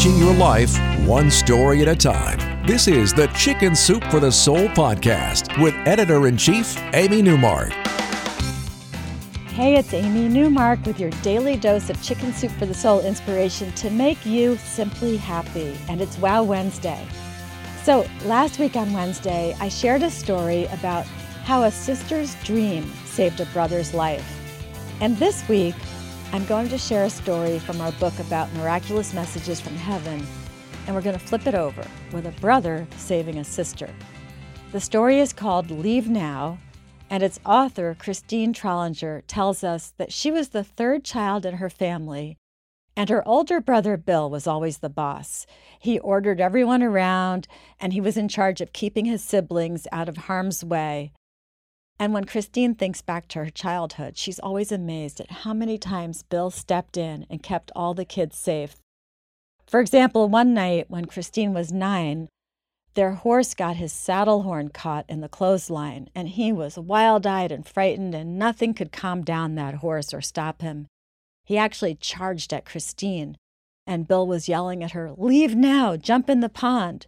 changing your life one story at a time. This is the Chicken Soup for the Soul podcast with editor in chief, Amy Newmark. Hey, it's Amy Newmark with your daily dose of Chicken Soup for the Soul inspiration to make you simply happy. And it's Wow Wednesday. So, last week on Wednesday, I shared a story about how a sister's dream saved a brother's life. And this week, I'm going to share a story from our book about miraculous messages from heaven, and we're going to flip it over with a brother saving a sister. The story is called Leave Now, and its author, Christine Trollinger, tells us that she was the third child in her family, and her older brother Bill was always the boss. He ordered everyone around, and he was in charge of keeping his siblings out of harm's way. And when Christine thinks back to her childhood, she's always amazed at how many times Bill stepped in and kept all the kids safe. For example, one night when Christine was nine, their horse got his saddle horn caught in the clothesline, and he was wild eyed and frightened, and nothing could calm down that horse or stop him. He actually charged at Christine, and Bill was yelling at her, Leave now, jump in the pond.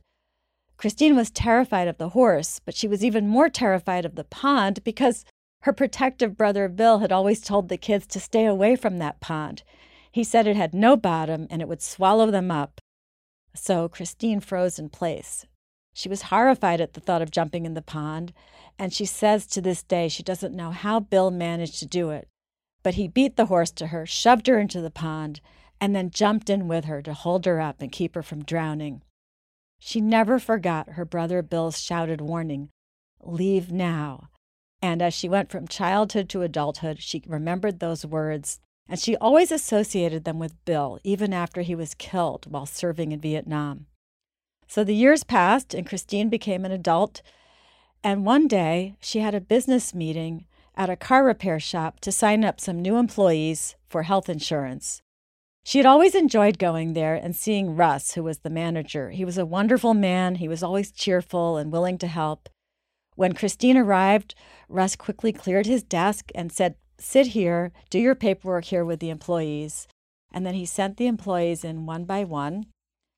Christine was terrified of the horse, but she was even more terrified of the pond because her protective brother Bill had always told the kids to stay away from that pond. He said it had no bottom and it would swallow them up. So Christine froze in place. She was horrified at the thought of jumping in the pond, and she says to this day she doesn't know how Bill managed to do it. But he beat the horse to her, shoved her into the pond, and then jumped in with her to hold her up and keep her from drowning. She never forgot her brother Bill's shouted warning Leave now. And as she went from childhood to adulthood, she remembered those words, and she always associated them with Bill, even after he was killed while serving in Vietnam. So the years passed, and Christine became an adult. And one day, she had a business meeting at a car repair shop to sign up some new employees for health insurance. She had always enjoyed going there and seeing Russ, who was the manager. He was a wonderful man. He was always cheerful and willing to help. When Christine arrived, Russ quickly cleared his desk and said, Sit here, do your paperwork here with the employees. And then he sent the employees in one by one,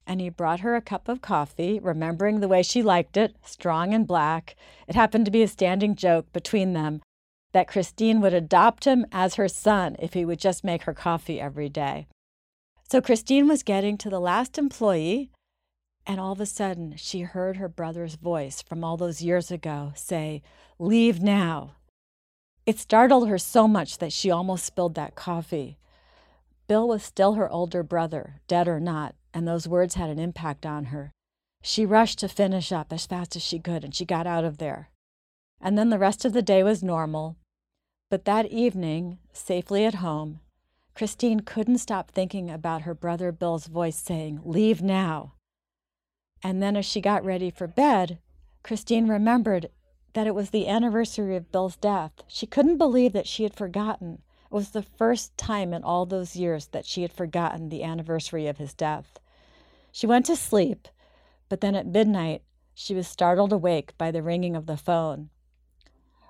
and he brought her a cup of coffee, remembering the way she liked it, strong and black. It happened to be a standing joke between them that Christine would adopt him as her son if he would just make her coffee every day. So Christine was getting to the last employee, and all of a sudden she heard her brother's voice from all those years ago say, Leave now. It startled her so much that she almost spilled that coffee. Bill was still her older brother, dead or not, and those words had an impact on her. She rushed to finish up as fast as she could, and she got out of there. And then the rest of the day was normal. But that evening, safely at home, Christine couldn't stop thinking about her brother Bill's voice saying, Leave now. And then as she got ready for bed, Christine remembered that it was the anniversary of Bill's death. She couldn't believe that she had forgotten. It was the first time in all those years that she had forgotten the anniversary of his death. She went to sleep, but then at midnight she was startled awake by the ringing of the phone.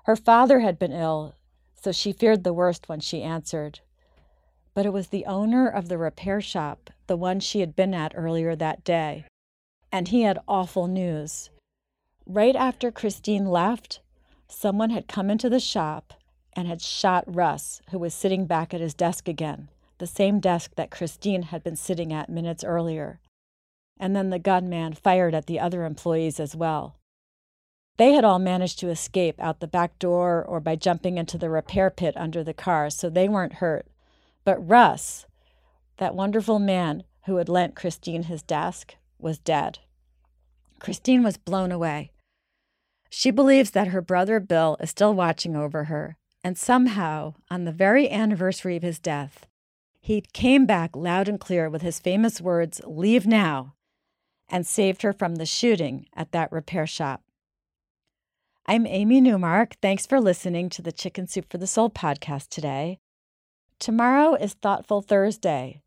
Her father had been ill, so she feared the worst when she answered but it was the owner of the repair shop, the one she had been at earlier that day. And he had awful news. Right after Christine left, someone had come into the shop and had shot Russ, who was sitting back at his desk again, the same desk that Christine had been sitting at minutes earlier. And then the gunman fired at the other employees as well. They had all managed to escape out the back door or by jumping into the repair pit under the car, so they weren't hurt. But Russ, that wonderful man who had lent Christine his desk, was dead. Christine was blown away. She believes that her brother Bill is still watching over her, and somehow, on the very anniversary of his death, he came back loud and clear with his famous words, Leave now, and saved her from the shooting at that repair shop. I'm Amy Newmark. Thanks for listening to the Chicken Soup for the Soul podcast today. Tomorrow is Thoughtful Thursday,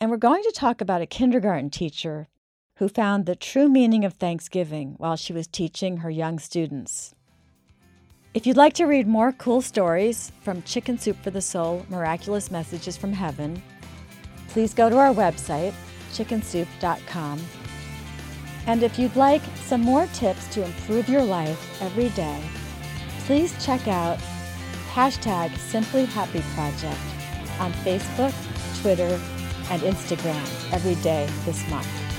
and we're going to talk about a kindergarten teacher who found the true meaning of Thanksgiving while she was teaching her young students. If you'd like to read more cool stories from Chicken Soup for the Soul Miraculous Messages from Heaven, please go to our website, chickensoup.com. And if you'd like some more tips to improve your life every day, please check out hashtag Simply Happy Project on Facebook, Twitter, and Instagram every day this month.